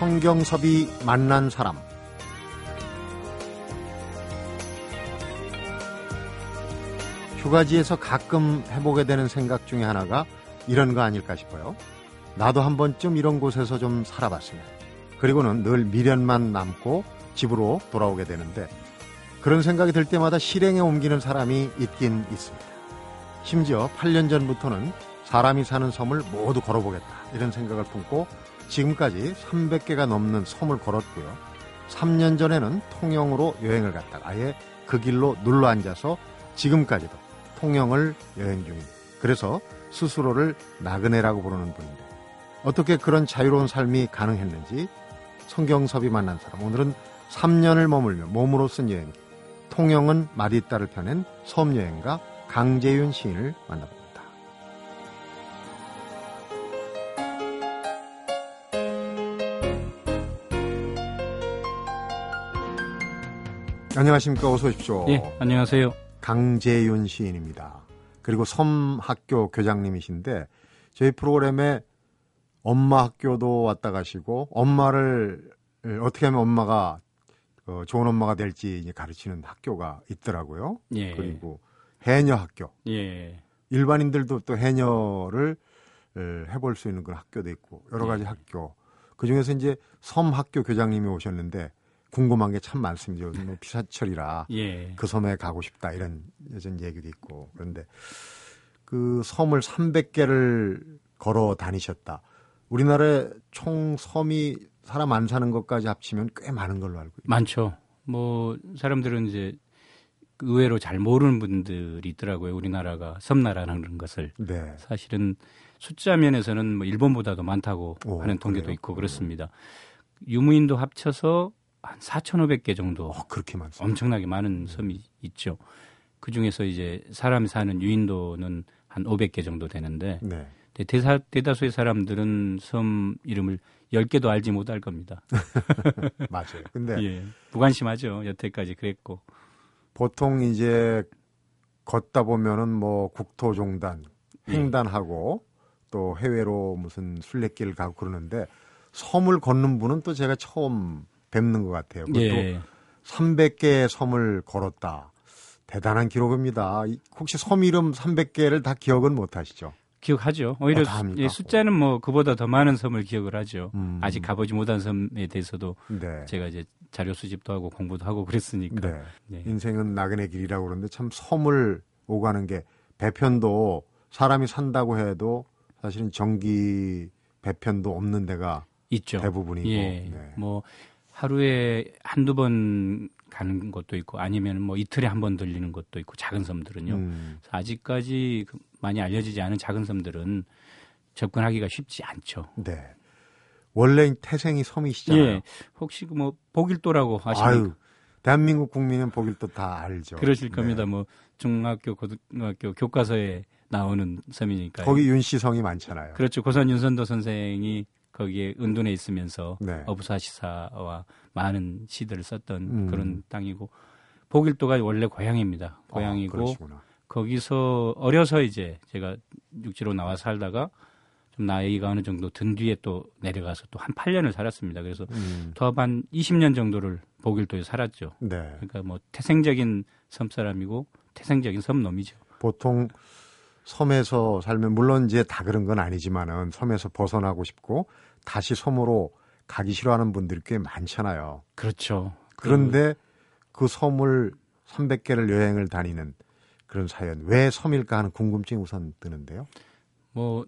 성경섭이 만난 사람 휴가지에서 가끔 해보게 되는 생각 중에 하나가 이런 거 아닐까 싶어요. 나도 한 번쯤 이런 곳에서 좀 살아봤으면. 그리고는 늘 미련만 남고 집으로 돌아오게 되는데 그런 생각이 들 때마다 실행에 옮기는 사람이 있긴 있습니다. 심지어 8년 전부터는 사람이 사는 섬을 모두 걸어보겠다 이런 생각을 품고 지금까지 300개가 넘는 섬을 걸었고요. 3년 전에는 통영으로 여행을 갔다가 아예 그 길로 눌러 앉아서 지금까지도 통영을 여행 중입니다. 그래서 스스로를 나그네라고 부르는 분인데 어떻게 그런 자유로운 삶이 가능했는지 성경섭이 만난 사람 오늘은 3년을 머물며 몸으로 쓴 여행 통영은 마디따를 펴낸 섬여행가 강재윤 시인을 만나봅니다. 안녕하십니까 어서 오십시오. 예, 안녕하세요. 강재윤 시인입니다. 그리고 섬학교 교장님이신데 저희 프로그램에 엄마 학교도 왔다 가시고 엄마를 어떻게 하면 엄마가 어, 좋은 엄마가 될지 가르치는 학교가 있더라고요. 예. 그리고 해녀 학교. 예. 일반인들도 또 해녀를 해볼 수 있는 그런 학교도 있고 여러 가지 예. 학교. 그 중에서 이제 섬 학교 교장님이 오셨는데 궁금한 게 참 많습니다. 요즘 뭐 피사철이라 예. 그 섬에 가고 싶다 이런 여전 얘기도 있고 그런데 그 섬을 300개를 걸어 다니셨다. 우리나라에 총 섬이 사람 안 사는 것까지 합치면 꽤 많은 걸로 알고 있어요. 많죠. 뭐 사람들은 이제 의외로 잘 모르는 분들이 있더라고요. 우리나라가 섬나라라는 것을. 네. 사실은 숫자 면에서는 뭐 일본보다도 많다고 오, 하는 통계도 그래요? 있고 그렇습니다. 유무인도 합쳐서 한 4,500개 정도. 어, 그렇게 많습니다. 엄청나게 많은 섬이 있죠. 그 중에서 이제 사람이 사는 유인도는 한 500개 정도 되는데 네. 대사, 대다수의 사람들은 섬 이름을 10개도 알지 못할 겁니다. 맞아요. 근데 예, 무관심하죠. 여태까지 그랬고. 보통 이제 걷다 보면은 뭐 국토종단 예. 횡단하고 예. 또 해외로 무슨 순례길 가고 그러는데 섬을 걷는 분은 또 제가 처음 뵙는 것 같아요. 그것도 예. 300개의 섬을 걸었다. 대단한 기록입니다. 혹시 섬 이름 300개를 다 기억은 못 하시죠? 기억하죠. 오히려 아, 예, 숫자는 뭐 그보다 더 많은 섬을 기억을 하죠. 음. 아직 가보지 못한 섬에 대해서도 네. 제가 이제 자료 수집도 하고 공부도 하고 그랬으니까. 네. 네. 인생은 나그네 길이라고 그러는데 참 섬을 오가는 게 배편도 사람이 산다고 해도 사실은 전기 배편도 없는 데가 있죠. 대부분이고. 예. 네. 뭐 하루에 한두 번 가는 것도 있고 아니면 뭐 이틀에 한 번 들리는 것도 있고 작은 섬들은요. 음. 아직까지 그 많이 알려지지 않은 작은 섬들은 접근하기가 쉽지 않죠. 네. 원래 태생이 섬이시잖아요. 예. 혹시 그뭐 복일도라고 하시는 대한민국 국민은 복일도 다 알죠. 그러실 네. 겁니다. 뭐 중학교 고등학교 교과서에 나오는 섬이니까. 거기 윤씨성이 많잖아요. 그렇죠. 고선 윤선도 선생이 거기에 은둔에 있으면서 네. 어부사시사와 많은 시들을 썼던 음. 그런 땅이고 복일도가 원래 고향입니다. 고향이고 아, 거기서 어려서 이제 제가 육지로 나와 살다가 좀 나이가 어느 정도 든 뒤에 또 내려가서 또 한 8년을 살았습니다. 그래서 음. 더한 20년 정도를 복일도에 살았죠. 네. 그러니까 뭐 태생적인 섬 사람이고 태생적인 섬놈이죠. 보통 섬에서 살면 물론 이제 다 그런 건 아니지만은 섬에서 벗어나고 싶고 다시 섬으로 가기 싫어하는 분들이 꽤 많잖아요. 그렇죠. 그런데 그, 그 섬을 300개를 여행을 다니는 그런 사연 왜 섬일까 하는 궁금증이 우선 드는데요. 뭐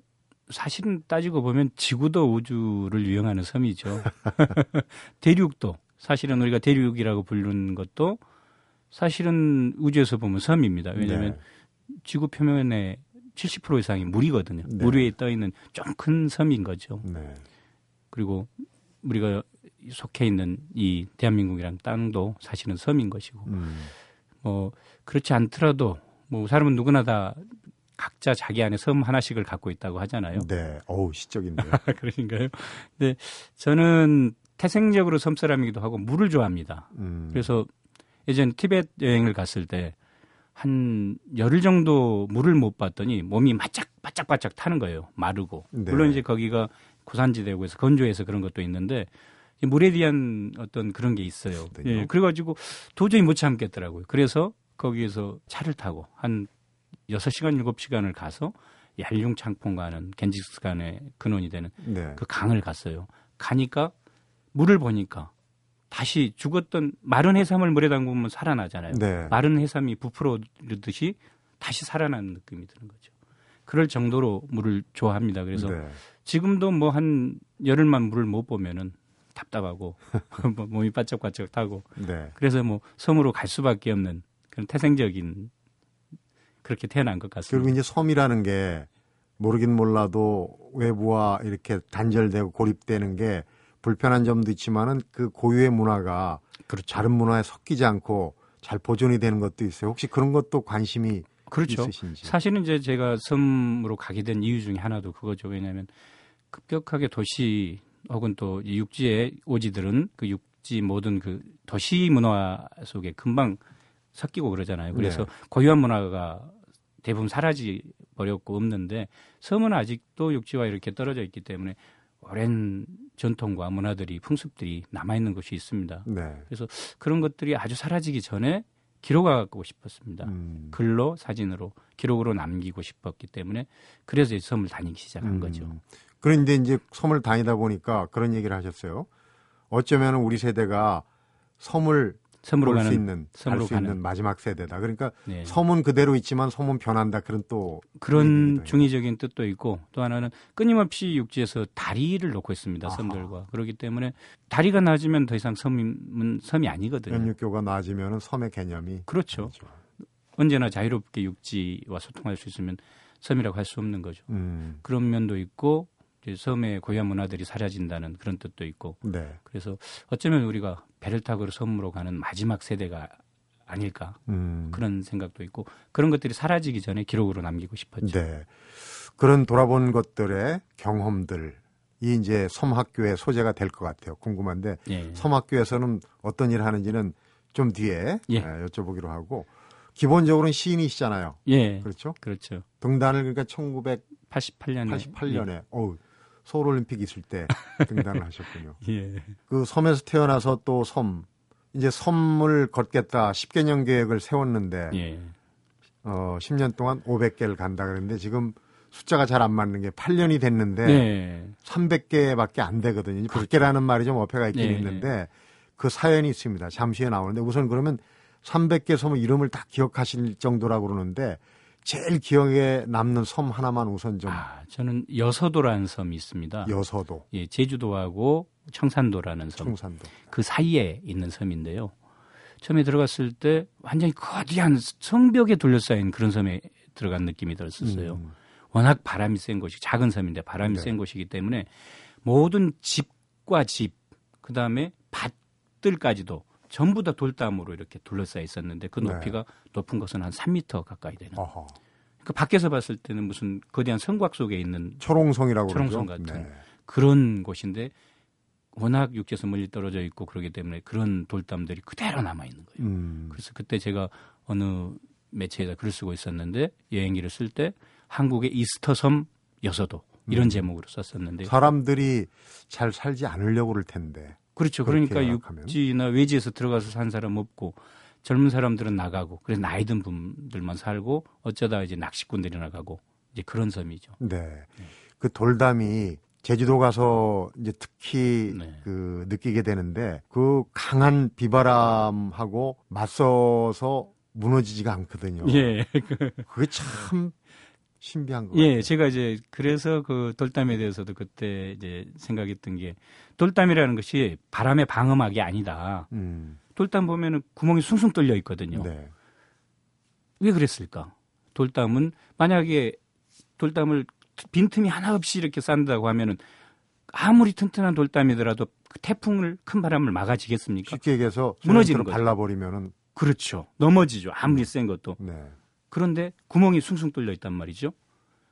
사실은 따지고 보면 지구도 우주를 유영하는 섬이죠. 대륙도 사실은 우리가 대륙이라고 부르는 것도 사실은 우주에서 보면 섬입니다. 왜냐하면 네. 지구 표면에 70% 이상이 물이거든요. 네. 물 위에 떠 있는 좀 큰 섬인 거죠. 네. 그리고 우리가 속해 있는 이 대한민국이란 땅도 사실은 섬인 것이고, 음. 뭐 그렇지 않더라도 뭐 사람은 누구나 다 각자 자기 안에 섬 하나씩을 갖고 있다고 하잖아요. 네, 어우 시적인데. 그러신가요? 근데 저는 태생적으로 섬 사람이기도 하고 물을 좋아합니다. 음. 그래서 예전 티벳 여행을 갔을 때 한 열흘 정도 물을 못 봤더니 몸이 바짝 바짝 바짝 타는 거예요. 마르고. 네. 물론 이제 거기가 고산지대고 해서 건조해서 그런 것도 있는데 물에 대한 어떤 그런 게 있어요. 예, 그래가지고 도저히 못 참겠더라고요. 그래서 거기에서 차를 타고 한 6시간, 7시간을 가서 얄륭 창풍가는 겐지스간의 근원이 되는 네. 그 강을 갔어요. 가니까 물을 보니까 다시 죽었던 마른 해삼을 물에 담그면 살아나잖아요. 네. 마른 해삼이 부풀어듯이 다시 살아나는 느낌이 드는 거죠. 그럴 정도로 물을 좋아합니다. 그래서 네. 지금도 뭐 한 열흘만 물을 못 보면은 답답하고 뭐 몸이 바짝바짝 타고 네. 그래서 뭐 섬으로 갈 수밖에 없는 그런 태생적인 그렇게 태어난 것 같습니다. 그리고 이제 섬이라는 게 모르긴 몰라도 외부와 이렇게 단절되고 고립되는 게 불편한 점도 있지만은 그 고유의 문화가 그렇죠. 다른 문화에 섞이지 않고 잘 보존이 되는 것도 있어요. 혹시 그런 것도 관심이 그렇죠. 있으신지? 사실은 이제 제가 섬으로 가게 된 이유 중에 하나도 그거죠. 왜냐하면 급격하게 도시 혹은 또 육지의 오지들은 그 육지 모든 그 도시 문화 속에 금방 섞이고 그러잖아요. 그래서 네. 고유한 문화가 대부분 사라지 버렸고 없는데 섬은 아직도 육지와 이렇게 떨어져 있기 때문에 오랜 전통과 문화들이 풍습들이 남아 있는 것이 있습니다. 네. 그런 것들이 아주 사라지기 전에 기록하고 싶었습니다. 음. 글로 사진으로 기록으로 남기고 싶었기 때문에 그래서 섬을 다니기 시작한 음. 거죠. 그런데 이제 섬을 다니다 보니까 그런 얘기를 하셨어요. 어쩌면 우리 세대가 섬을 섬으로 볼수 가는 있는 섬으로 갈수 가는. 있는 마지막 세대다. 그러니까 네. 섬은 그대로 있지만 섬은 변한다. 그런 또 그런. 중의적인 뜻도 있고 또 하나는 끊임없이 육지에서 다리를 놓고 있습니다. 아하. 섬들과 그렇기 때문에 다리가 낮으면 더 이상 섬은 섬이 아니거든요. 연육교가 낮으면 섬의 개념이 그렇죠. 그렇죠. 언제나 자유롭게 육지와 소통할 수 있으면 섬이라고 할 수 없는 거죠. 음, 그런 면도 있고 섬의 고유한 문화들이 사라진다는 그런 뜻도 있고 네. 그래서 어쩌면 우리가 배를 타고 섬으로 가는 마지막 세대가 아닐까 음, 그런 생각도 있고 그런 것들이 사라지기 전에 기록으로 남기고 싶었죠. 네. 그런 돌아본 것들의 경험들이 이제 섬학교의 소재가 될 것 같아요. 궁금한데 예. 섬학교에서는 어떤 일을 하는지는 좀 뒤에 예. 에, 여쭤보기로 하고 기본적으로는 시인이시잖아요. 예. 그렇죠? 그렇죠. 등단을 그러니까 1988년에 88년에 어우 서울올림픽 있을 때 등단을 하셨군요. 예. 그 섬에서 태어나서 또 섬 이제 섬을 걷겠다 10개년 계획을 세웠는데 예. 어 10년 동안 500개를 간다 그랬는데 지금 숫자가 잘 안 맞는 게 8년이 됐는데 네. 300개밖에 안 되거든요. 이제 밖에라는 말이 좀 어폐가 있긴 네. 있는데 그 사연이 있습니다. 잠시 후에 나오는데 우선 그러면 300개 섬 이름을 다 기억하실 정도라고 그러는데 제일 기억에 남는 섬 하나만 우선 좀 아, 저는 여서도라는 섬이 있습니다. 여서도, 예, 제주도하고 청산도라는 섬. 청산도. 그 사이에 있는 섬인데요. 처음에 들어갔을 때 완전히 거대한 성벽에 둘러싸인 그런 섬에 들어간 느낌이 들었었어요. 음, 워낙 바람이 센 곳이 작은 섬인데 바람이 네. 센 곳이기 때문에 모든 집과 집, 그 다음에 밭들까지도 전부 다 돌담으로 이렇게 둘러싸여 있었는데 그 네. 높이가 높은 것은 한 3m 가까이 되는. 어허. 그 밖에서 봤을 때는 무슨 거대한 성곽 속에 있는 초롱성이라고 초롱성 그러죠. 같은. 네. 그런 곳인데 워낙 육지에서 멀리 떨어져 있고 그러기 때문에 그런 돌담들이 그대로 남아 있는 거예요. 음, 그래서 그때 제가 어느 매체에다 글을 쓰고 있었는데 여행기를 쓸 때 한국의 이스터 섬 여서도 이런 음. 제목으로 썼었는데 사람들이 잘 살지 않으려고 그럴 텐데. 그렇죠. 그러니까. 육지나 외지에서 들어가서 산 사람 없고 젊은 사람들은 나가고 그래서 나이 든 분들만 살고 어쩌다 이제 낚시꾼들이 나 가고 이제 그런 섬이죠. 네. 그 돌담이 제주도 가서 이제 특히 네. 그 느끼게 되는데 그 강한 비바람하고 맞서서 무너지지가 않거든요. 예. 그게 참 신비한 거 예, 같아요. 제가 이제 그래서 그 돌담에 대해서도 그때 이제 생각했던 게 돌담이라는 것이 바람에 방음하기 아니다. 음, 돌담 보면은 구멍이 숭숭 뚫려 있거든요. 네. 왜 그랬을까? 돌담은 만약에 돌담을 빈틈이 하나 없이 이렇게 싼다고 하면은 아무리 튼튼한 돌담이더라도 그 태풍을 큰 바람을 막아지겠습니까? 쉽게 얘기해서 무너지는 거죠. 발라버리면은 그렇죠. 넘어지죠. 아무리 센 것도. 네. 그런데 구멍이 숭숭 뚫려 있단 말이죠.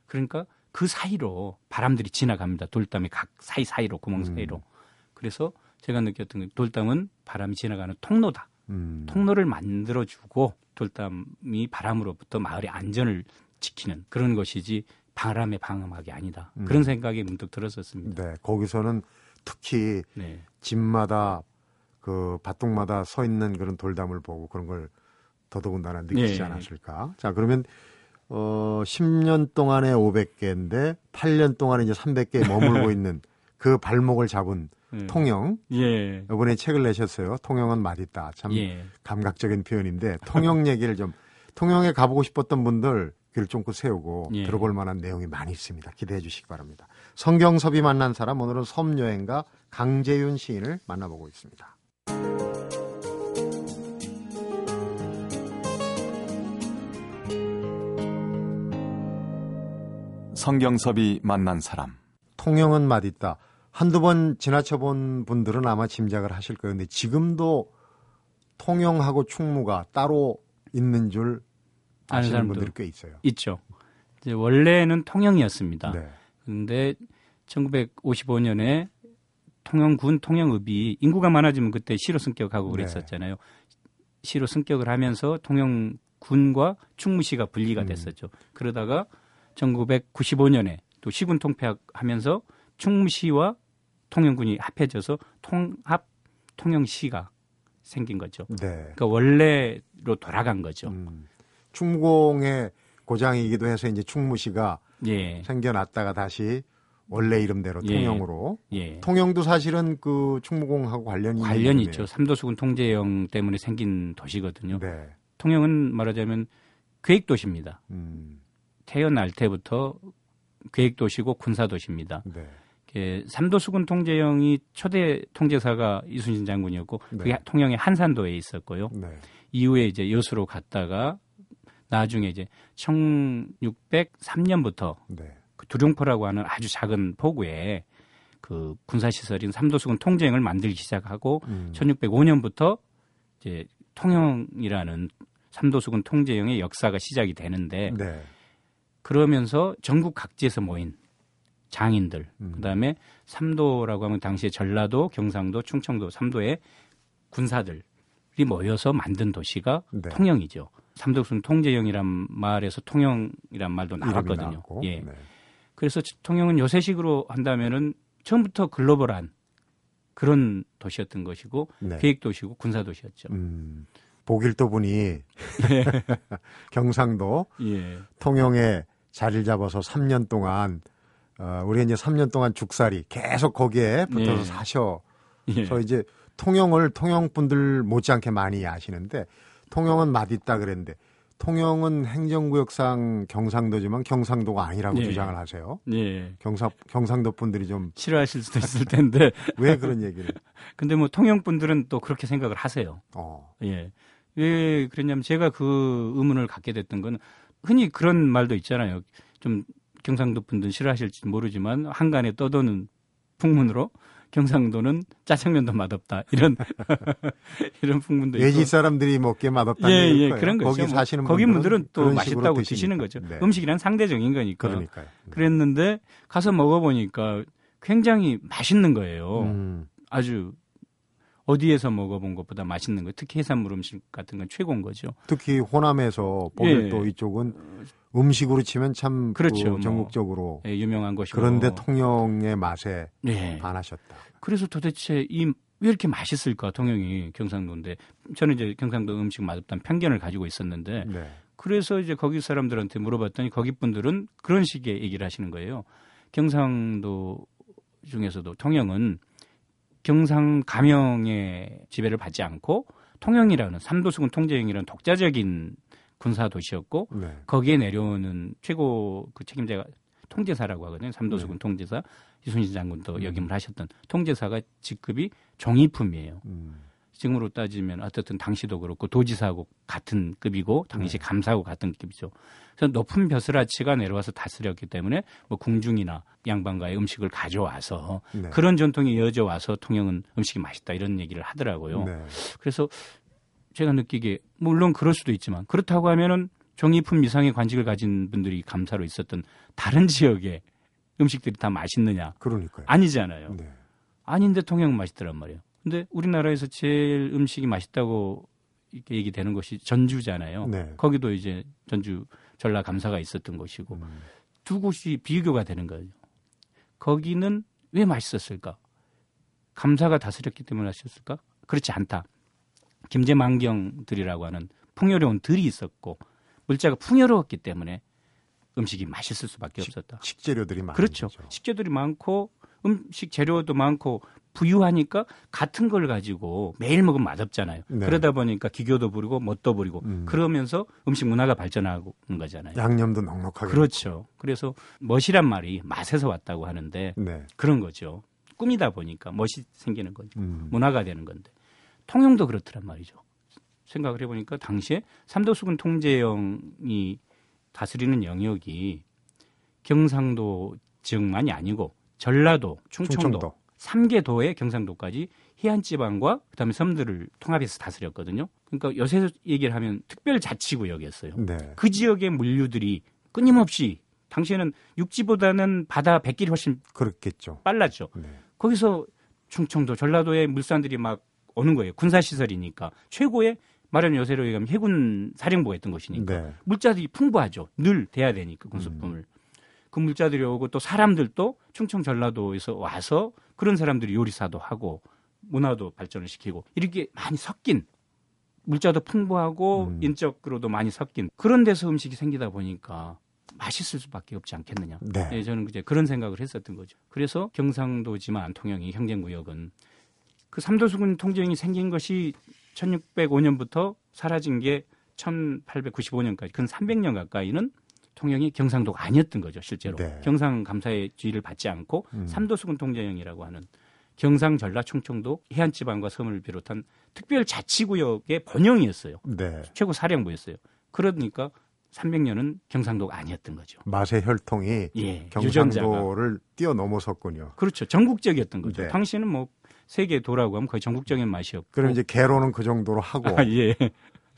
그러니까 그 사이로 바람들이 지나갑니다. 돌담의 각 사이 사이로 구멍 음. 사이로. 그래서 제가 느꼈던 게 돌담은 바람이 지나가는 통로다. 음. 통로를 만들어주고 돌담이 바람으로부터 마을의 안전을 지키는 그런 것이지 바람에 방음하기 아니다. 음. 그런 생각이 문득 들었었습니다. 네. 거기서는 특히 네. 집마다 그 밭동마다 서 있는 그런 돌담을 보고 그런 걸 더더군다나 느끼지 예. 않았을까? 자, 그러면 어 10년 동안에 500개인데 8년 동안에 이제 300개에 머물고 있는 그 발목을 잡은 예. 통영 예. 이번에 책을 내셨어요. 통영은 맛있다. 참 예. 감각적인 표현인데 통영 얘기를 좀 통영에 가보고 싶었던 분들 귀를 쫑긋 세우고 예. 들어볼 만한 내용이 많이 있습니다. 기대해 주시기 바랍니다. 성경섭이 만난 사람 오늘은 섬 여행가 강재윤 시인을 만나보고 있습니다. 성경섭이 만난 사람. 통영은 맛있다. 한두 번 지나쳐 본 분들은 아마 짐작을 하실 거예요. 근데 지금도 통영하고 충무가 따로 있는 줄 아는 아시는 분들이 꽤 있어요. 있죠. 이제 원래는 통영이었습니다. 네. 근데 1955년에 통영군 통영읍이 인구가 많아지면 그때 시로 승격하고 네. 그랬었잖아요. 시로 승격을 하면서 통영군과 충무시가 분리가 음. 됐었죠. 그러다가 1995년에 또 시군 통폐하면서 충무시와 통영군이 합해져서 통합 통영시가 생긴 거죠. 네. 그러니까 원래로 돌아간 거죠. 음, 충무공의 고장이기도 해서 이제 충무시가 예. 생겨났다가 다시 원래 이름대로 예. 통영으로. 예. 통영도 사실은 그 충무공하고 관련이 이름이에요. 있죠. 삼도수군 통제령 때문에 생긴 도시거든요. 네. 통영은 말하자면 계획 도시입니다. 음, 태어날 때부터 계획 도시고 군사 도시입니다. 네. 예, 삼도수군 통제령이 초대 통제사가 이순신 장군이었고 네. 그게 통영의 한산도에 있었고요. 네. 이후에 이제 여수로 갔다가 나중에 이제 1603년부터 네. 그 두룡포라고 하는 아주 작은 포구에 그 군사시설인 삼도수군 통제령을 만들기 시작하고 음, 1605년부터 이제 통영이라는 삼도수군 통제령의 역사가 시작이 되는데 네. 그러면서 전국 각지에서 모인 장인들 음. 그다음에 삼도라고 하면 당시에 전라도, 경상도, 충청도 삼도의 군사들이 모여서 만든 도시가 네. 통영이죠. 삼도수군 통제령이란 말에서 통영이란 말도 나왔거든요. 예. 네. 그래서 통영은 요새식으로 한다면은 처음부터 글로벌한 그런 도시였던 것이고 네. 계획 도시고 군사 도시였죠. 음, 보길도 분이 경상도 예. 통영에 자리를 잡아서 3년 동안 어, 우리가 이제 3년 동안 죽살이 계속 거기에 붙어서 예. 사셔. 예. 그래서 이제 통영을 통영 분들 못지않게 많이 아시는데 통영은 맛있다 그랬는데 통영은 행정구역상 경상도지만 경상도가 아니라고 예. 주장을 하세요. 예. 경상 경상도 분들이 좀왜 싫어하실 수도 있을 텐데. 그런 얘기를? 근데 뭐 통영 분들은 또 그렇게 생각을 하세요. 어, 예. 왜 그랬냐면 제가 그 의문을 갖게 됐던 건 흔히 그런 말도 있잖아요. 좀 경상도 분들은 싫어하실지 모르지만 한간에 떠도는 풍문으로 경상도는 짜장면도 맛없다. 이런 이런 풍문도 있고. 외지 사람들이 먹기에 맛없다는 예, 예, 거예요. 그런 거죠. 거기 뭐 사시는 거기 분들은 또 그런 식으로 맛있다고. 드시는 거죠. 네. 음식이란 상대적인 거니까. 그러니까요. 그랬는데 가서 먹어보니까 굉장히 맛있는 거예요. 음, 아주 어디에서 먹어본 것보다 맛있는 거예요. 특히 해산물 음식 같은 건 최고인 거죠. 특히 호남에서 보길도 예. 이쪽은 음식으로 치면 참 그렇죠, 그 뭐. 전국적으로 예, 유명한 것이고. 그런데 통영의 맛에 예. 반하셨다. 그래서 도대체 이 왜 이렇게 맛있을까 통영이 경상도인데 저는 이제 경상도 음식 맛없다는 편견을 가지고 있었는데 네. 그래서 이제 거기 사람들한테 물어봤더니 거기 분들은 그런 식의 얘기를 하시는 거예요. 경상도 중에서도 통영은 경상 가명의 지배를 받지 않고 통영이라는 삼도수군 통제령이라는 독자적인 군사 도시였고 네. 거기에 내려오는 최고 그 책임자가 통제사라고 하거든요. 삼도수군 네. 통제사 이순신 장군도 음. 역임을 하셨던 통제사가 직급이 종이품이에요. 음, 지금으로 따지면 어쨌든 당시도 그렇고 도지사하고 같은 급이고 당시 네. 감사하고 같은 급이죠. 그래서 높은 벼슬아치가 내려와서 다스렸기 때문에 뭐 궁중이나 양반가의 음식을 가져와서 네. 그런 전통이 이어져 와서 통영은 음식이 맛있다 이런 얘기를 하더라고요. 네. 그래서 제가 느끼기에 물론 그럴 수도 있지만 그렇다고 하면은 종이품 이상의 관직을 가진 분들이 감사로 있었던 다른 지역의 음식들이 다 맛있느냐? 그러니까요. 아니잖아요. 네. 아닌데 통영은 맛있더란 말이에요. 근데 우리나라에서 제일 음식이 맛있다고 이렇게 얘기되는 것이 전주잖아요. 네. 거기도 이제 전주 전라 감사가 있었던 곳이고 음, 두 곳이 비교가 되는 거예요. 거기는 왜 맛있었을까? 감사가 다스렸기 때문에 하셨을까? 그렇지 않다. 김제만경들이라고 하는 풍요로운 들이 있었고 물자가 풍요로웠기 때문에 음식이 맛있을 수밖에 없었다. 식 재료들이 많은 그렇죠. 거죠. 식재들이 많고 음식 재료도 많고 부유하니까 같은 걸 가지고 매일 먹으면 맛없잖아요. 네. 그러다 보니까 기교도 부리고 멋도 부리고 음. 그러면서 음식 문화가 발전하고 는 거잖아요. 양념도 넉넉하게. 그렇죠. 그래서 멋이란 말이 맛에서 왔다고 하는데 네. 그런 거죠. 꿈이다 보니까 멋이 생기는 거죠. 음. 문화가 되는 건데 통영도 그렇더란 말이죠. 생각을 해보니까 당시에 삼도수군 통제령이 다스리는 영역이 경상도 지역만이 아니고 전라도, 충청도, 충청도. 삼개 도의 경상도까지 해안지방과 그다음에 섬들을 통합해서 다스렸거든요. 그러니까 요새 얘기를 하면 특별자치구역이었어요. 네. 그 지역의 물류들이 끊임없이 당시에는 육지보다는 바다 백길이 훨씬 그렇겠죠. 빨랐죠. 네. 거기서 충청도, 전라도의 물산들이 막 오는 거예요. 군사시설이니까. 최고의 말하는 요새로 얘기하면 해군 사령부가 있던 곳이니까. 네. 물자들이 풍부하죠. 늘 돼야 되니까 군수품을. 음. 그 물자들이 오고 또 사람들도 충청 전라도에서 와서 그런 사람들이 요리사도 하고 문화도 발전을 시키고 이렇게 많이 섞인 물자도 풍부하고 음. 인적으로도 많이 섞인 그런 데서 음식이 생기다 보니까 맛있을 수밖에 없지 않겠느냐. 네. 네, 저는 이제 그런 생각을 했었던 거죠. 그래서 경상도지만 통영이 행정구역은 그 삼도수군 통제령이 생긴 것이 1605년부터 사라진 게 1895년까지 근 300년 가까이는 통영이 경상도가 아니었던 거죠, 실제로. 네. 경상 감사의 지위를 받지 않고 음. 삼도수군 통제령이라고 하는 경상, 전라, 충청도 해안 지방과 섬을 비롯한 특별 자치구역의 번영이었어요. 네. 최고 사령부였어요. 그러니까 300년은 경상도가 아니었던 거죠. 맛의 혈통이 예. 유전자가 경상도를 뛰어넘어섰군요. 그렇죠. 전국적이었던 거죠. 네. 당시에는 뭐 세계 도라고 하면 거의 전국적인 맛이었고. 그럼 이제 개로는 그 정도로 하고 아, 예.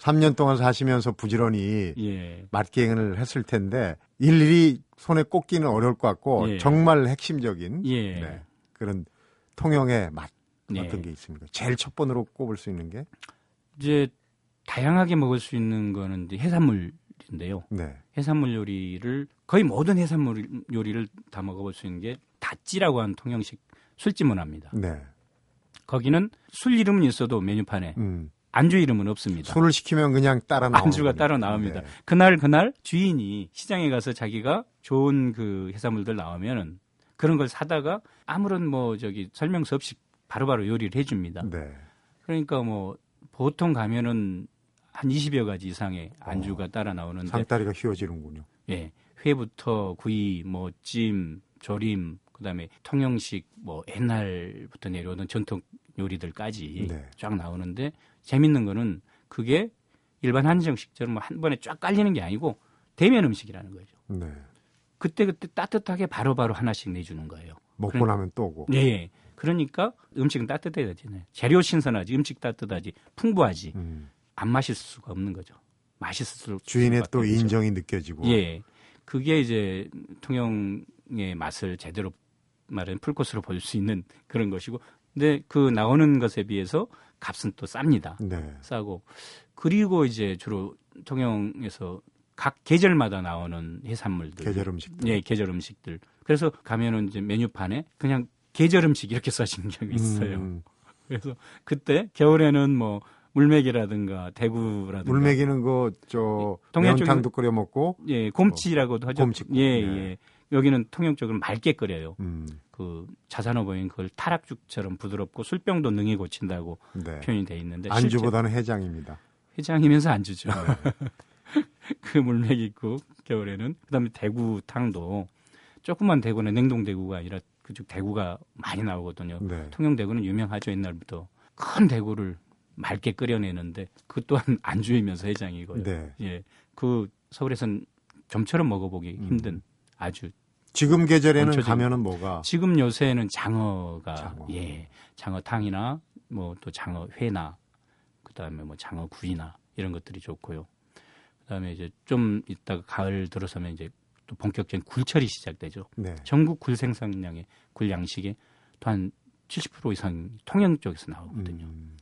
3년 동안 사시면서 부지런히 예. 맛기행을 했을 텐데 일일이 손에 꼽기는 어려울 것 같고 예. 정말 핵심적인 예. 네, 그런 통영의 맛 예. 어떤 게 있습니까? 제일 첫 번으로 꼽을 수 있는 게 이제 다양하게 먹을 수 있는 거는 이제 해산물인데요. 네. 해산물 요리를 거의 모든 해산물 요리를 다 먹어볼 수 있는 게 다찌라고 하는 통영식 술집 문화입니다. 네. 거기는 술 이름은 있어도 메뉴판에 음. 안주 이름은 없습니다. 술을 시키면 그냥 따라 나오는 안주가 거군요. 따로 나옵니다. 네. 그날 그날 주인이 시장에 가서 자기가 좋은 그 해산물들 나오면은 그런 걸 사다가 아무런 뭐 저기 설명서 없이 바로바로 요리를 해줍니다. 네. 그러니까 뭐 보통 가면은 한 20여 가지 이상의 안주가 따라 나오는데 상다리가 휘어지는군요. 예. 회부터 구이, 뭐 찜, 조림, 그다음에 통영식 뭐 옛날부터 내려오던 전통 요리들까지 네. 쫙 나오는데 재밌는 거는 그게 일반 한정식처럼 뭐 한 번에 쫙 깔리는 게 아니고 대면 음식이라는 거죠. 네. 그때 그때 따뜻하게 바로바로 하나씩 내주는 거예요. 먹고 그럼- 나면 또 오고. 예. 그러니까 음식은 따뜻해야 되잖아요. 재료 신선하지, 음식 따뜻하지, 풍부하지. 음. 안 맛있을 수가 없는 거죠. 맛있을 수 주인의 또. 인정이 느껴지고. 예. 그게 이제 통영의 맛을 제대로 말하는 풀코스로 볼 수 있는 그런 것이고. 근데 그 나오는 것에 비해서 값은 또 쌉니다. 네. 싸고. 그리고 이제 주로 통영에서 각 계절마다 나오는 해산물들. 계절 음식들. 예, 계절 음식들. 그래서 가면은 이제 메뉴판에 그냥 계절 음식 이렇게 써진 적이 있어요. 음. 그래서 그때 겨울에는 뭐 물메기라든가 대구라든가 물메기는 그저 동해 매운탕도 끓여 먹고 예, 곰치라고도 하죠. 곰치국. 예, 네. 예. 여기는 통영 쪽은 맑게 끓여요. 음. 그 자산어 보인 그걸 타락죽처럼 부드럽고 술병도 능히 고친다고 네. 표현이 돼 있는데 안주보다는 해장입니다. 해장이면서 안주죠. 네. 그 물메기국 겨울에는 그다음에 대구탕도 조그만 대구는 냉동 대구가 아니라 그쪽 대구가 많이 나오거든요. 네. 통영 대구는 유명하죠 옛날부터 큰 대구를 맑게 끓여내는데 그 또한 안주이면서 해장이고요. 네. 예, 그 서울에선 좀처럼 먹어보기 음. 힘든 아주 지금 계절에는 얹혀진- 가면은 뭐가 지금 요새는 장어가 장어. 예 장어탕이나 뭐 또 장어 회나 그다음에 뭐 장어 구이나 이런 것들이 좋고요. 그다음에 이제 좀 이따가 가을 들어서면 이제 또 본격적인 굴철이 시작되죠. 네. 전국 굴 생산량의 굴 양식의 또한 70% 이상 통영 쪽에서 나오거든요. 음.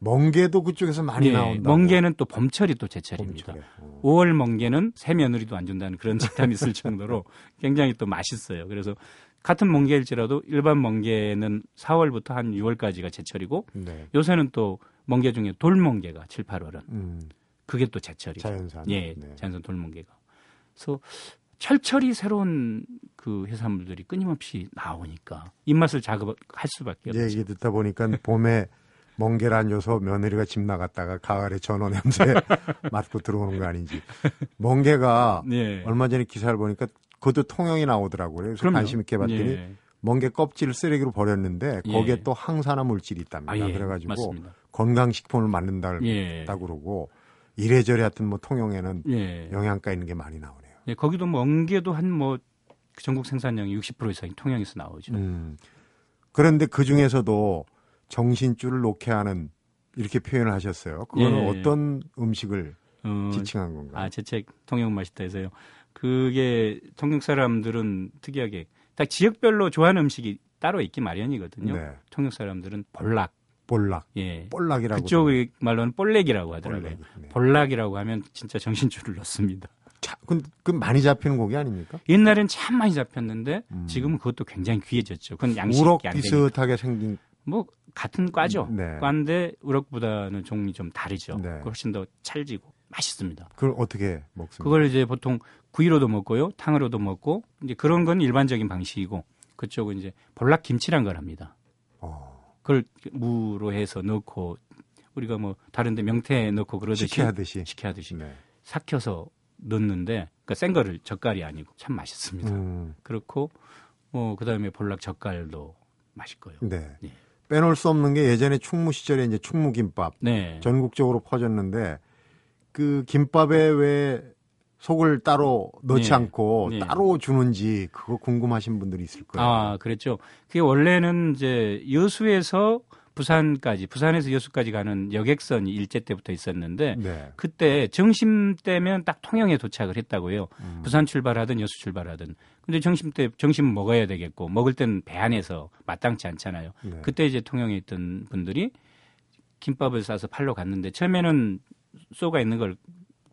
멍게도 그쪽에서 많이 예, 나온다. 멍게는 또 봄철이 또 제철입니다. 어. 5월 멍게는 새 며느리도 안 준다는 그런 집담이 있을 정도로 굉장히 또 맛있어요. 그래서 같은 멍게일지라도 일반 멍게는 4월부터 한 6월까지가 제철이고 네. 요새는 또 멍게 중에 돌멍게가 7, 8월은 음, 그게 또 제철이죠. 자연산. 예, 네. 자연산 돌멍게가. 그래서 철철이 새로운 그 해산물들이 끊임없이 나오니까 입맛을 자극할 수밖에 이제 없죠. 얘기 듣다 보니까 봄에 멍게란 요소 며느리가 집 나갔다가 가을에 전어 냄새 맡고 들어오는 거 아닌지. 멍게가 네. 얼마 전에 기사를 보니까 그것도 통영이 나오더라고요. 그래서 그럼요. 관심 있게 봤더니 예. 멍게 껍질을 쓰레기로 버렸는데 예. 거기에 또 항산화 물질이 있답니다. 아, 예. 그래가지고 맞습니다. 건강식품을 만든다고 예. 그러고 이래저래 하여튼 뭐 통영에는 예. 영양가 있는 게 많이 나오네요. 예, 거기도 멍게도 한 뭐 전국 생산량의 60% 이상이 통영에서 나오죠. 음. 그런데 그 중에서도 정신줄을 놓게 하는 이렇게 표현을 하셨어요. 그거는 예. 어떤 음식을 어, 지칭한 건가요? 아, 제 책 통영 맛있다 해서요. 그게 통영 사람들은 특이하게 딱 지역별로 좋아하는 음식이 따로 있기 마련이거든요. 네. 통영 사람들은 볼락, 볼락, 예, 볼락이라고. 그쪽 말로는 볼렉이라고 하더라고요. 볼락이. 네. 볼락이라고 하면 진짜 정신줄을 놓습니다. 자, 그, 그 많이 잡히는 고기 아닙니까? 옛날엔 참 많이 잡혔는데 음. 지금은 그것도 굉장히 귀해졌죠. 그건 양식이 우럭. 비슷하게 생긴. 뭐 같은 과죠. 네. 과인데 우럭보다는 종이 좀 다르죠. 네. 훨씬 더 찰지고 맛있습니다. 그걸 어떻게 먹습니까? 그걸 이제 보통 구이로도 먹고요, 탕으로도 먹고 이제 그런 건 일반적인 방식이고 그쪽은 이제 볼락 김치란 걸 합니다. 어, 그걸 무로 해서 넣고 우리가 뭐 다른데 명태에 넣고 그러듯이 식혜하듯이. 식혜하듯이 네. 삭혀서 넣는데 그러니까 센 거를 젓갈이 아니고 참 맛있습니다. 음, 그렇고 뭐 그다음에 볼락 젓갈도 맛있고요. 네. 예. 빼놓을 수 없는 게 예전에 충무 시절에 이제 충무김밥 네. 전국적으로 퍼졌는데 그 김밥에 왜 속을 따로 넣지 네. 않고 네. 따로 주는지 그거 궁금하신 분들이 있을 거예요. 아, 그랬죠. 그게 원래는 이제 여수에서 부산까지, 부산에서 여수까지 가는 여객선이 일제 때부터 있었는데 네. 그때 점심 때면 딱 통영에 도착을 했다고요. 음. 부산 출발하든 여수 출발하든. 근데 점심 때 점심은 먹어야 되겠고 먹을 때는 배 안에서 마땅치 않잖아요. 네. 그때 이제 통영에 있던 분들이 김밥을 싸서 팔러 갔는데 처음에는 쏘가 있는 걸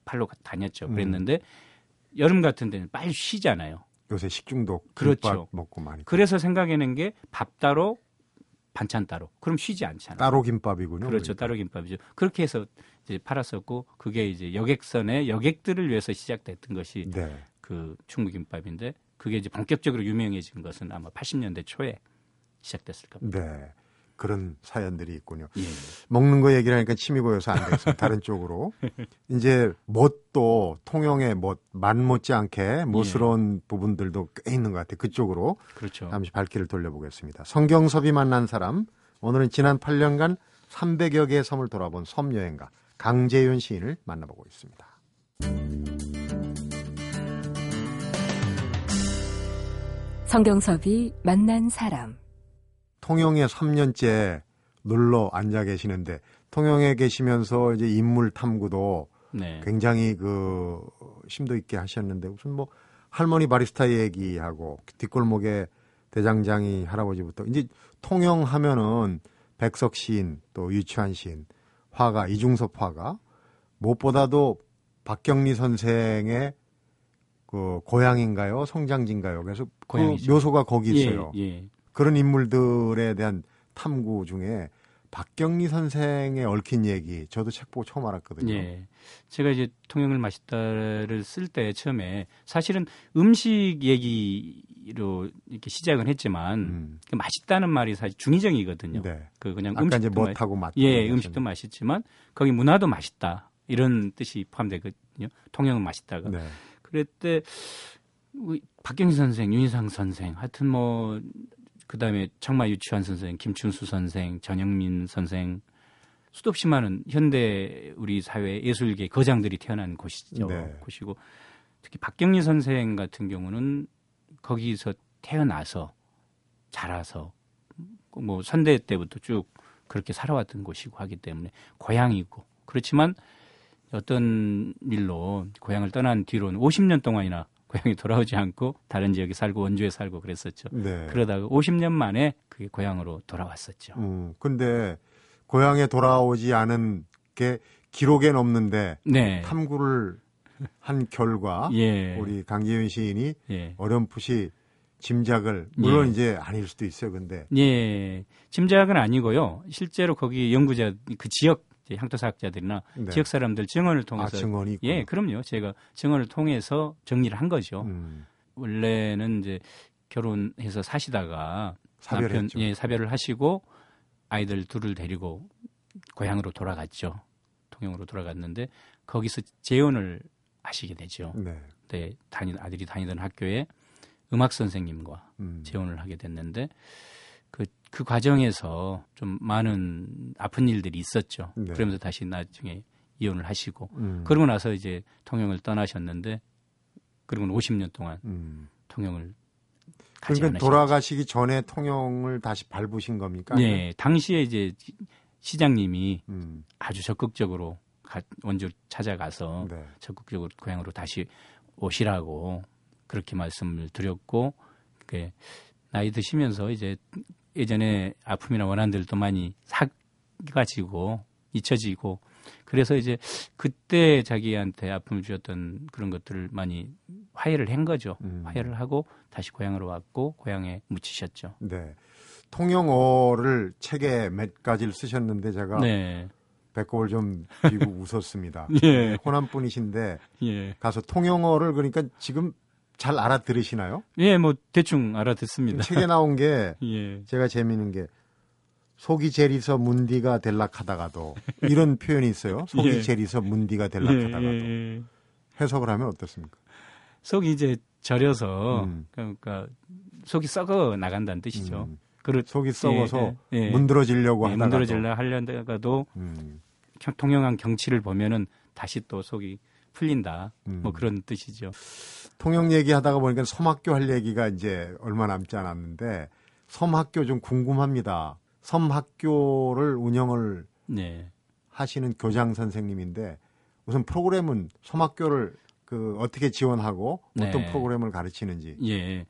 팔러 가- 다녔죠. 음. 그랬는데 여름 같은 데는 빨리 쉬잖아요. 요새 식중독 그렇죠. 먹고 많이 그래서 생각해낸 게 밥 따로 반찬 따로. 그럼 쉬지 않잖아요. 따로 김밥이군요. 그렇죠. 그러니까. 따로 김밥이죠. 그렇게 해서 이제 팔았었고 그게 이제 여객선의 여객들을 위해서 시작됐던 것이 네. 그 충무김밥인데 그게 이제 본격적으로 유명해진 것은 아마 80년대 초에 시작됐을 겁니다. 네. 그런 사연들이 있군요. 예. 먹는 거 얘기를 하니까 침이 고여서 안 되겠습니다. 다른 쪽으로. 이제 멋도 통영의 멋, 만 못지 않게 멋스러운 부분들도 꽤 있는 것 같아요. 그쪽으로 그렇죠. 잠시 발길을 돌려보겠습니다. 성경섭이 만난 사람. 오늘은 지난 8년간 300여 개의 섬을 돌아본 섬여행가 강재윤 시인을 만나보고 있습니다. 성경섭이 만난 사람. 통영에 3년째 놀러 앉아 계시는데 통영에 계시면서 이제 인물 탐구도 네. 굉장히 그 심도 있게 하셨는데 무슨 뭐 할머니 바리스타 얘기하고 뒷골목에 대장장이 할아버지부터 이제 통영 하면은 백석 시인 또 유치환 시인 화가 이중섭 화가 무엇보다도 박경리 선생의 그 고향인가요 성장지인가요 그래서 그 고향이죠. 묘소가 거기 있어요 예, 예. 그런 인물들에 대한 탐구 중에 박경리 선생의 얽힌 얘기 저도 책 보고 처음 알았거든요. 예. 제가 이제 통영을 맛있다를 쓸 때 처음에 사실은 음식 얘기로 이렇게 시작은 했지만 음, 그 맛있다는 말이 사실 중의적이거든요. 네. 그 그냥 아까 음식도 맛- 멋하고 맛. 예, 음식도 맛있지만 거기 문화도 맛있다 이런 뜻이 포함되거든요. 통영은 맛있다가. 네. 그랬때 우리 박경희 선생, 윤희상 선생, 하여튼 뭐 그다음에 청마 유치환 선생, 김춘수 선생, 전영민 선생 수도 없이 많은 현대 우리 사회 예술계 거장들이 태어난 곳이죠. 네. 곳이고 특히 박경리 선생 같은 경우는 거기서 태어나서 자라서 뭐 선대 때부터 쭉 그렇게 살아왔던 곳이고 하기 때문에 고향이고 그렇지만 어떤 일로 고향을 떠난 뒤로는 50년 동안이나 고향에 돌아오지 않고 다른 지역에 살고 원주에 살고 그랬었죠. 네. 그러다가 50년 만에 그게 고향으로 돌아왔었죠. 음, 근데 고향에 돌아오지 않은 게 기록엔 없는데 네. 탐구를 한 결과 예. 우리 강재윤 시인이 예. 어렴풋이 짐작을 물론 예. 이제 아닐 수도 있어요. 근데 예. 짐작은 아니고요. 실제로 거기 연구자 그 지역 향토사학자들이나 네. 지역 사람들 증언을 아 통해서 증언이 있고 예, 그럼요. 제가 증언을 통해서 정리를 한 거죠. 음, 원래는 이제 결혼해서 사시다가 남편 사별했죠. 예, 사별을 하시고 아이들 둘을 데리고 고향으로 돌아갔죠. 통영으로 돌아갔는데 거기서 재혼을 하시게 되죠. 네. 네, 다니 아들이 다니던 학교에 음악 선생님과 음. 재혼을 하게 됐는데 그, 그 과정에서 좀 많은 아픈 일들이 있었죠. 네. 그러면서 다시 나중에 이혼을 하시고 음. 그러고 나서 이제 통영을 떠나셨는데 그리고는 50년 동안 음. 통영을 가지 그러니까 않으셨죠. 돌아가시기 전에 통영을 다시 밟으신 겁니까? 네, 당시에 이제 시장님이 음. 아주 적극적으로 가- 원주 찾아가서 네. 적극적으로 고향으로 다시 오시라고 그렇게 말씀을 드렸고 그 나이 드시면서 이제 예전에 아픔이나 원한들도 많이 사가지고 잊혀지고 그래서 이제 그때 자기한테 아픔을 주었던 그런 것들을 많이 화해를 한 거죠. 음. 화해를 하고 다시 고향으로 왔고 고향에 묻히셨죠. 네. 통영어를 책에 몇 가지를 쓰셨는데 제가 네. 배꼽을 좀 쥐고 웃었습니다. 예. 호남 분이신데 예. 가서 통영어를 그러니까 지금 잘 알아들으시나요? 예, 뭐 대충 알아듣습니다. 책에 나온 게 예. 제가 재미있는 게 속이 제리서 문디가 될락하다가도 이런 표현이 있어요. 속이 예. 제리서 문디가 예, 될락하다가도 예, 예. 해석을 하면 어떻습니까? 속이 이제 절여서 음. 그러니까 속이 썩어 나간다는 뜻이죠. 음. 그렇 속이 썩어서 예, 예. 문드러지려고 예, 하다가도 문드러질라 하려다가도 음. 경- 통영한 경치를 보면은 다시 또 속이 풀린다. 음. 뭐 그런 뜻이죠. 통영 얘기하다가 보니까 섬학교 할 얘기가 이제 얼마 남지 않았는데 섬학교 좀 궁금합니다. 섬학교를 운영을 네. 하시는 교장 선생님인데 우선 프로그램은 섬학교를 그 어떻게 지원하고 어떤 네. 프로그램을 가르치는지 예.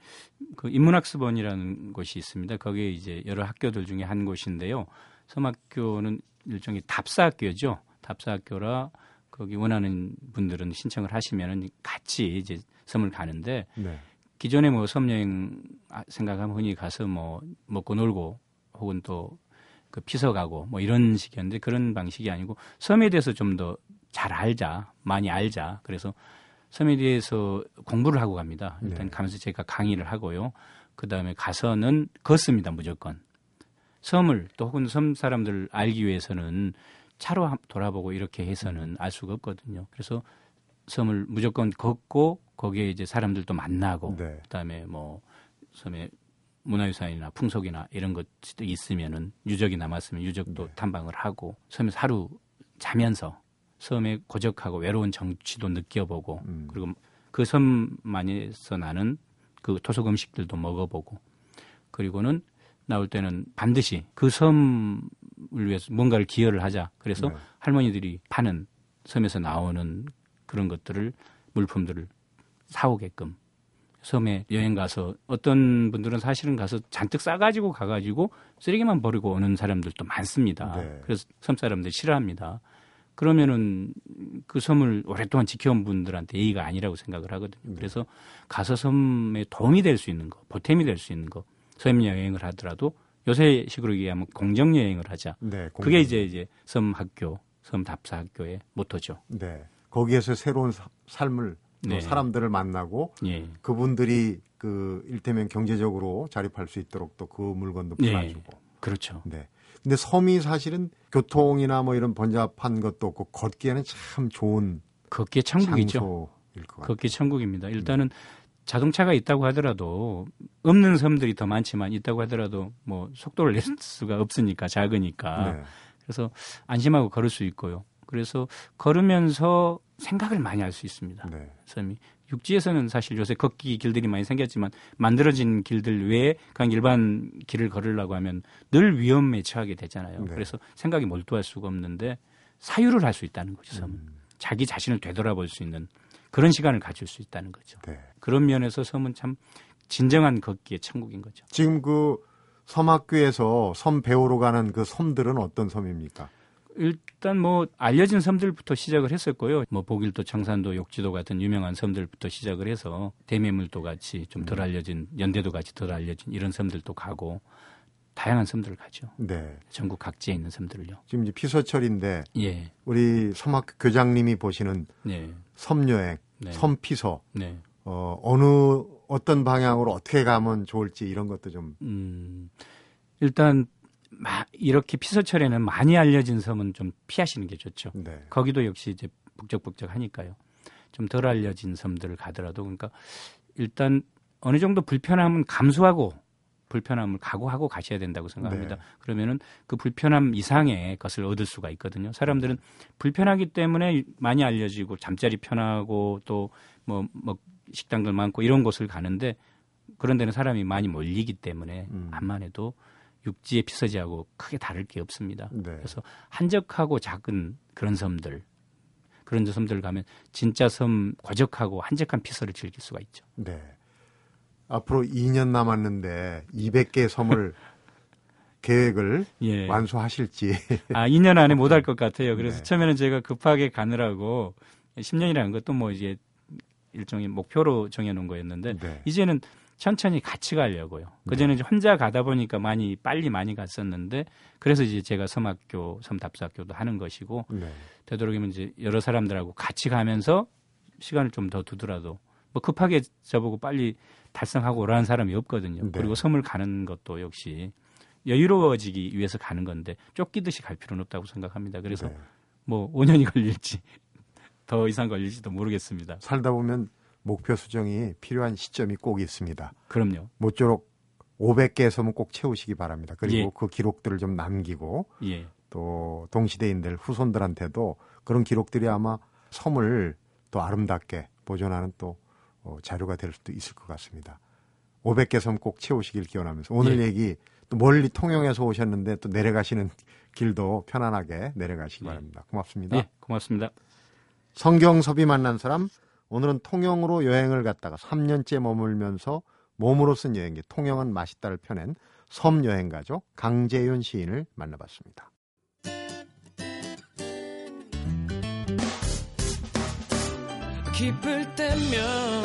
그 인문학습원이라는 곳이 있습니다. 거기에 이제 여러 학교들 중에 한 곳인데요. 섬학교는 일종의 답사학교죠. 답사학교라 거기 원하는 분들은 신청을 하시면은 같이 이제 섬을 가는데 네. 기존에 뭐 섬 여행 아, 생각하면 흔히 가서 뭐 먹고 놀고 혹은 또 그 피서 가고 뭐 이런 식이었는데 그런 방식이 아니고 섬에 대해서 좀 더 잘 알자 많이 알자 그래서 섬에 대해서 공부를 하고 갑니다 일단 네. 가면서 제가 강의를 하고요 그 다음에 가서는 걷습니다 무조건 섬을 또 혹은 섬 사람들 알기 위해서는 차로 한- 돌아보고 이렇게 해서는 알 수가 없거든요 그래서 섬을 무조건 걷고 거기에 이제 사람들도 만나고 네. 그다음에 뭐 섬에 문화유산이나 풍속이나 이런 것도 있으면은 유적이 남았으면 유적도 네. 탐방을 하고 섬에서 하루 자면서 섬의 고적하고 외로운 정취도 느껴보고 음. 그리고 그 섬만에서 나는 그 토속 음식들도 먹어보고 그리고는 나올 때는 반드시 그 섬 을 위해서 뭔가를 기여를 하자. 그래서 네. 할머니들이 파는 섬에서 나오는 그런 것들을 물품들을 사오게끔 섬에 여행 가서 어떤 분들은 사실은 가서 잔뜩 싸가지고 가가지고 쓰레기만 버리고 오는 사람들도 많습니다. 네. 그래서 섬 사람들 싫어합니다. 그러면은 그 섬을 오랫동안 지켜온 분들한테 예의가 아니라고 생각을 하거든요. 네. 그래서 가서 섬에 도움이 될 수 있는 거, 보탬이 될 수 있는 거, 섬 여행을 하더라도 요새 식으로 얘기하면 공정 여행을 하자. 네. 그게 공부. 이제 이제 섬 학교, 섬 답사 학교의 모토죠. 네. 거기에서 새로운 사- 삶을 또 네. 사람들을 만나고 예. 그분들이 그 일테면 경제적으로 자립할 수 있도록 또 그 물건도 네. 팔아주고. 그렇죠. 네. 근데 섬이 사실은 교통이나 뭐 이런 번잡한 것도 없고 걷기에는 참 좋은 그게 천국이죠. 그게 천국입니다. 일단은 자동차가 있다고 하더라도 없는 섬들이 더 많지만 있다고 하더라도 뭐 속도를 낼 수가 없으니까 작으니까 네. 그래서 안심하고 걸을 수 있고요. 그래서 걸으면서 생각을 많이 할 수 있습니다. 네. 섬이 육지에서는 사실 요새 걷기 길들이 많이 생겼지만 만들어진 길들 외에 그냥 일반 길을 걸으려고 하면 늘 위험에 처하게 되잖아요. 네. 그래서 생각이 몰두할 수가 없는데 사유를 할 수 있다는 거죠. 섬은 음, 자기 자신을 되돌아볼 수 있는 그런 시간을 가질 수 있다는 거죠. 네. 그런 면에서 섬은 참 진정한 걷기의 천국인 거죠. 지금 그 섬학교에서 섬 배우러 가는 그 섬들은 어떤 섬입니까? 일단 뭐 알려진 섬들부터 시작을 했었고요. 뭐 보길도, 청산도, 욕지도 같은 유명한 섬들부터 시작을 해서 대매물도 같이 좀 덜 알려진 연대도 같이 덜 알려진 이런 섬들도 가고 다양한 섬들을 가죠. 네. 전국 각지에 있는 섬들을요. 지금 이제 피서철인데 예. 우리 섬학교 교장님이 보시는 네. 섬 여행, 네. 섬 피서 네. 어, 어느 어떤 방향으로 어떻게 가면 좋을지 이런 것도 좀 음. 일단 마, 이렇게 피서철에는 많이 알려진 섬은 좀 피하시는 게 좋죠. 네. 거기도 역시 이제 북적북적하니까요. 좀 덜 알려진 섬들을 가더라도 그러니까 일단 어느 정도 불편함은 감수하고 불편함을 각오하고 가셔야 된다고 생각합니다. 네. 그러면은 그 불편함 이상의 것을 얻을 수가 있거든요. 사람들은 불편하기 때문에 많이 알려지고 잠자리 편하고 또뭐 뭐 식당들 많고 이런 곳을 가는데 그런 데는 사람이 많이 몰리기 때문에 음. 암만 해도 육지의 피서지하고 크게 다를 게 없습니다. 네. 그래서 한적하고 작은 그런 섬들 그런 섬들 가면 진짜 섬 과적하고 한적한 피서를 즐길 수가 있죠. 네. 앞으로 2년 남았는데 200개 섬을 계획을 예. 완수하실지 아, 2년 안에 못 할 것 같아요. 그래서 네. 처음에는 제가 급하게 가느라고 10년이라는 것도 뭐 이제 일종의 목표로 정해놓은 거였는데 네. 이제는 천천히 같이 가려고요. 그전에 이제 혼자 가다 보니까 많이 빨리 많이 갔었는데 그래서 이제 제가 섬학교, 섬답사학교도 하는 것이고 네. 되도록이면 이제 여러 사람들하고 같이 가면서 시간을 좀 더 두더라도 뭐 급하게 저보고 빨리 달성하고 오라는 사람이 없거든요. 네. 그리고 섬을 가는 것도 역시 여유로워지기 위해서 가는 건데 쫓기듯이 갈 필요는 없다고 생각합니다. 그래서 네. 뭐 5년이 걸릴지 더 이상 걸릴지도 모르겠습니다. 살다 보면 목표 수정이 필요한 시점이 꼭 있습니다. 그럼요. 모쪼록 500개 섬은 꼭 채우시기 바랍니다. 그리고 예. 그 기록들을 좀 남기고 예. 또 동시대인들 후손들한테도 그런 기록들이 아마 섬을 또 아름답게 보존하는 또 어, 자료가 될 수도 있을 것 같습니다. 500개 섬 꼭 채우시길 기원하면서 오늘 예. 얘기 또 멀리 통영에서 오셨는데 또 내려가시는 길도 편안하게 내려가시기 예. 바랍니다. 고맙습니다. 예, 고맙습니다. 성경섭이 만난 사람 오늘은 통영으로 여행을 갔다가 3년째 머물면서 몸으로 쓴 여행기 통영은 맛있다를 펴낸 섬 여행가죠 강재윤 시인을 만나봤습니다. 기쁠 때면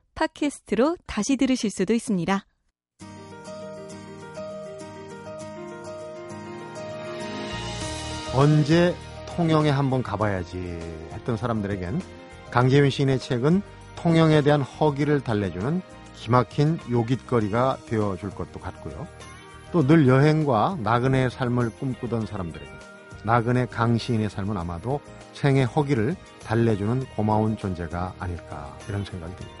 팟캐스트로 다시 들으실 수도 있습니다. 언제 통영에 한번 가봐야지 했던 사람들에겐 강재윤 시인의 책은 통영에 대한 허기를 달래주는 기막힌 요깃거리가 되어줄 것도 같고요. 또 늘 여행과 나그네의 삶을 꿈꾸던 사람들에게 나그네 강 시인의 삶은 아마도 생의 허기를 달래주는 고마운 존재가 아닐까 이런 생각이 듭니다.